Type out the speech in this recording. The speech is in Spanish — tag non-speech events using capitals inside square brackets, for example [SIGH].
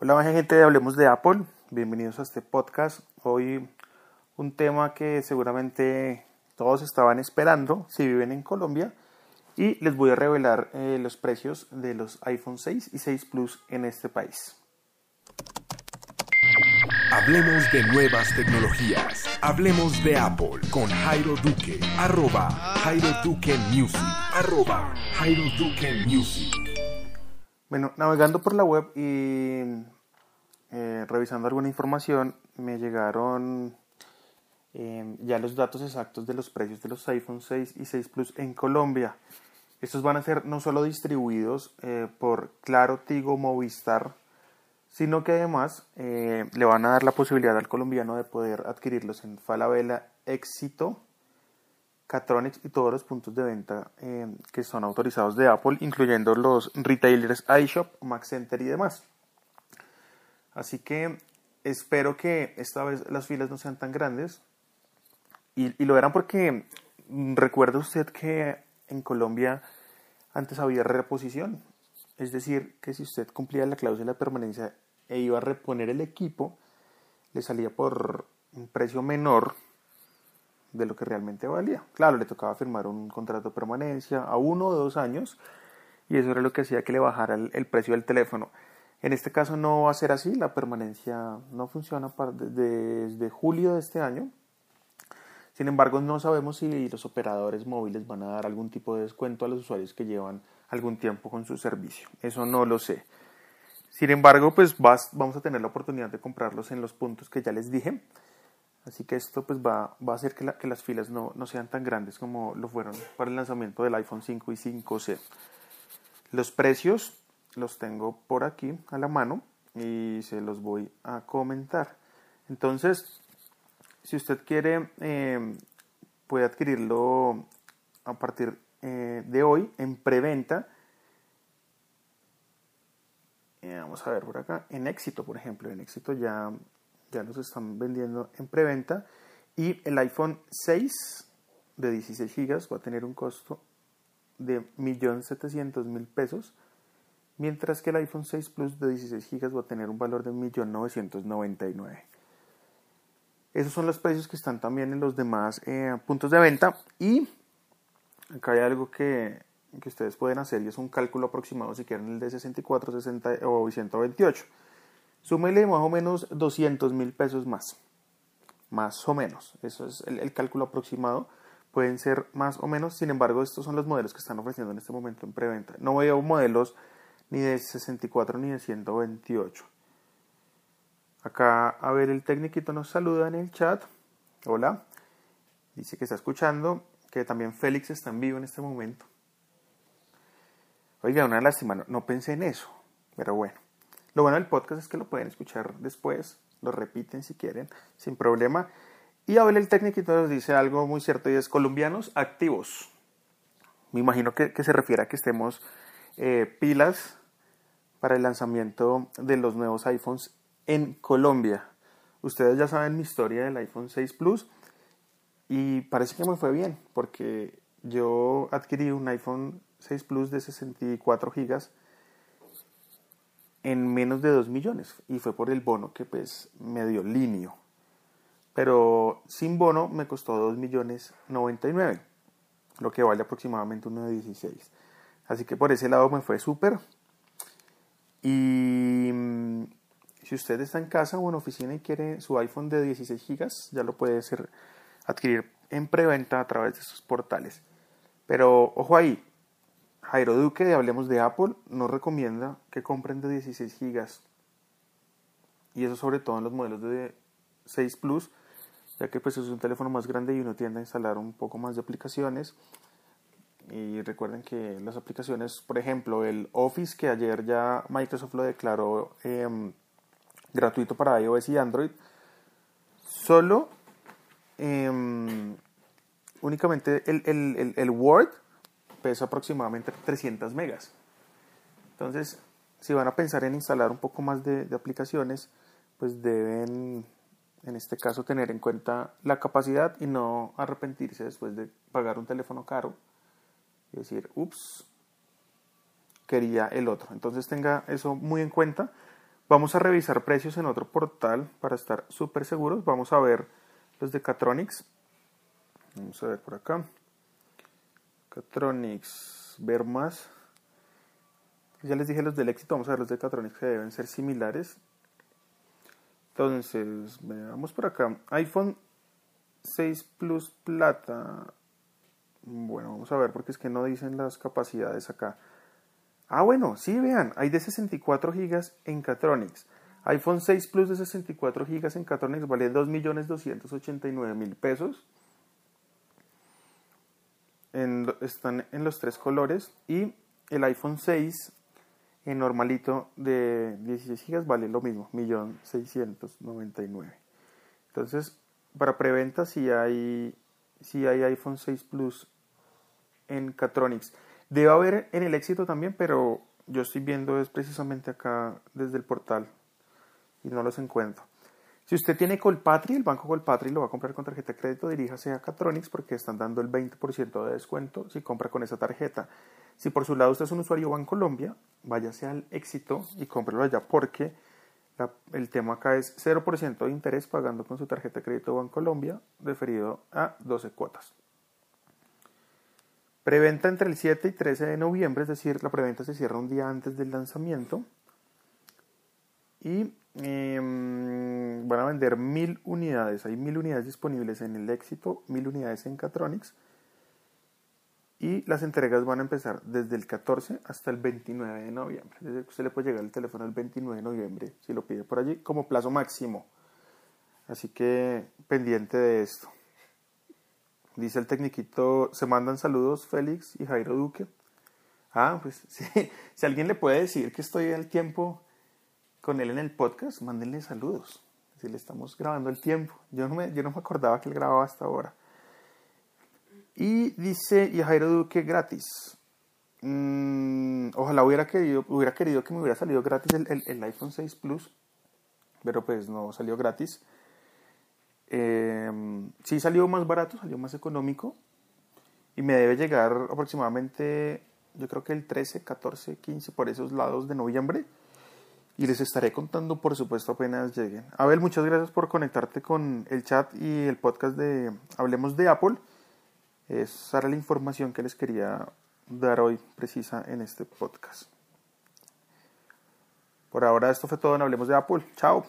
Hola gente de Hablemos de Apple, bienvenidos a este podcast. Hoy un tema que seguramente todos estaban esperando si viven en Colombia y les voy a revelar eh, los precios de los iPhone 6 y 6 Plus en este país. Hablemos de nuevas tecnologías. Hablemos de Apple con Jairo Duque. Arroba Jairo Duque Music. Arroba Jairo Duque Music. Bueno, navegando por la web y eh, revisando alguna información, me llegaron eh, ya los datos exactos de los precios de los iPhone 6 y 6 Plus en Colombia. Estos van a ser no solo distribuidos eh, por Claro, Tigo, Movistar, sino que además le van a dar la posibilidad al colombiano de poder adquirirlos en Falabella, Éxito, Catronics y todos los puntos de venta que son autorizados de Apple, incluyendo los retailers iShop, Max Center y demás. Así que espero que esta vez las filas no sean tan grandes. Y, lo verán porque mm, recuerda usted que en Colombia antes había reposición. Es decir, que si usted cumplía la cláusula de permanencia e iba a reponer el equipo, le salía por un precio menor de lo que realmente valía. Claro, le tocaba firmar un contrato de permanencia a uno o dos años y eso era lo que hacía que le bajara el precio del teléfono. En este caso no va a ser así, la permanencia no funciona desde julio de este año. Sin embargo, no sabemos si los operadores móviles van a dar algún tipo de descuento a los usuarios que llevan algún tiempo con su servicio. Eso no lo sé. Sin embargo, pues vamos a tener la oportunidad de comprarlos en los puntos que ya les dije. Así que esto pues va, a hacer que, las filas no, no, sean tan grandes como lo fueron para el lanzamiento del iPhone 5 y 5C. Los precios los tengo por aquí a la mano y se los voy a comentar. Entonces, si usted quiere, eh, puede adquirirlo a partir eh, de hoy en preventa. Eh, vamos a ver por acá, en éxito, por ejemplo, en éxito ya, ya los están vendiendo en preventa. Y el iPhone 6 de 16 GB va a tener un costo de 1.700.000 pesos mientras que el iPhone 6 Plus de 16 GB va a tener un valor de 1.999. Esos son los precios que están también en los demás eh, puntos de venta y acá hay algo que, que, ustedes pueden hacer y es un cálculo aproximado si quieren el de 64, 60 o 128. Súmele más o menos 200 mil pesos más. Más o menos. Eso es el, cálculo aproximado pueden ser más o menos. Sin embargo, estos son los modelos que están ofreciendo en este momento en preventa. No veo modelos ni de 64 ni de 128. Acá, a ver, el técnico nos saluda en el chat. Hola. Dice que está escuchando, que también Félix está en vivo en este momento. Oiga, una lástima, no, pensé en eso, pero bueno. Lo bueno del podcast es que lo pueden escuchar después, lo repiten si quieren, sin problema. Y Abel el técnico nos dice algo muy cierto y es colombianos activos. Me imagino que, se refiere a que estemos eh, pilas para el lanzamiento de los nuevos iPhones en Colombia. Ustedes ya saben mi historia del iPhone 6 Plus y parece que me fue bien porque yo adquirí un iPhone 6 Plus de 64 GB en menos de 2 millones y fue por el bono que pues me dio Linio. Pero sin bono me costó 2 millones 99, lo que vale aproximadamente uno de 16. Así que por ese lado me fue súper. Y mm, si usted está en casa o en oficina y quiere su iPhone de 16 GB, ya lo puede hacer, adquirir en preventa a través de estos portales. Pero ojo ahí, Jairo Duque de Hablemos de Apple nos recomienda que compren de 16 GB. Y eso sobre todo en los modelos de 6 Plus, ya que pues es un teléfono más grande y uno tiende a instalar un poco más de aplicaciones y recuerden que las aplicaciones, por ejemplo, el Office, que ayer ya Microsoft lo declaró em, gratuito para iOS y Android, solo em, únicamente el, Word pesa aproximadamente 300 megas. Entonces, si van a pensar en instalar un poco más de, de aplicaciones, pues deben en este caso tener en cuenta la capacidad y no arrepentirse después de pagar un teléfono caro y decir, ups, quería el otro. Entonces tenga eso muy en cuenta Vamos a revisar precios en otro portal para estar súper seguros. Vamos a ver los de Catronics. Vamos a ver por acá. Catronics, ver más. Ya les dije los del éxito, vamos a ver los de Catronics que deben ser similares. Entonces, veamos por acá. iPhone 6 Plus Plata. Bueno, vamos a ver porque es que no dicen las capacidades acá. Ah, bueno, sí, vean, hay de 64 GB en Catronics. iPhone 6 Plus de 64 GB en Catronics vale 2.289.000 pesos. Están en los tres colores. Y el iPhone 6 en normalito de 16 GB vale lo mismo, 1.699.000. Entonces, para preventa si hay, si hay iPhone 6 Plus en Catronics. Debe haber en el éxito también, pero yo estoy viendo es precisamente acá desde el portal y no los encuentro. Si usted tiene Colpatri, el banco Colpatri lo va a comprar con tarjeta de crédito, diríjase a Catronics porque están dando el 20% de descuento si compra con esa tarjeta. Si por su lado usted es un usuario Bancolombia, váyase al éxito y cómprelo allá porque el tema acá es 0% de interés pagando con su tarjeta de crédito Bancolombia, referido a 12 cuotas. Preventa entre el 7 y 13 de noviembre, es decir, la preventa se cierra un día antes del lanzamiento. Y em, van a vender mil unidades. Hay mil unidades disponibles en el éxito, mil unidades en Catronics. Y las entregas van a empezar desde el 14 hasta el 29 de noviembre. Desde que usted le puede llegar el teléfono el 29 de noviembre si lo pide por allí como plazo máximo. Así que pendiente de esto. Dice el tecniquito, se mandan saludos Félix y Jairo Duque. Ah, pues [LAUGHS] sí, si alguien le puede decir que estoy al tiempo con él en el podcast, mándenle saludos. Si le estamos grabando el tiempo. Yo no me, yo no me acordaba que él grababa hasta ahora. Y dice, y Jairo Duque gratis. Mm, ojalá hubiera querido, hubiera querido que me hubiera salido gratis el, iPhone 6 Plus, pero pues no salió gratis. Eh, sí salió más barato, salió más económico y me debe llegar aproximadamente, yo creo que el 13, 14, 15 por esos lados de noviembre y les estaré contando por supuesto apenas lleguen. Abel, muchas gracias por conectarte con el chat y el podcast de Hablemos de Apple. Esa era la información que les quería dar hoy precisa en este podcast. Por ahora esto fue todo en Hablemos de Apple. Chao.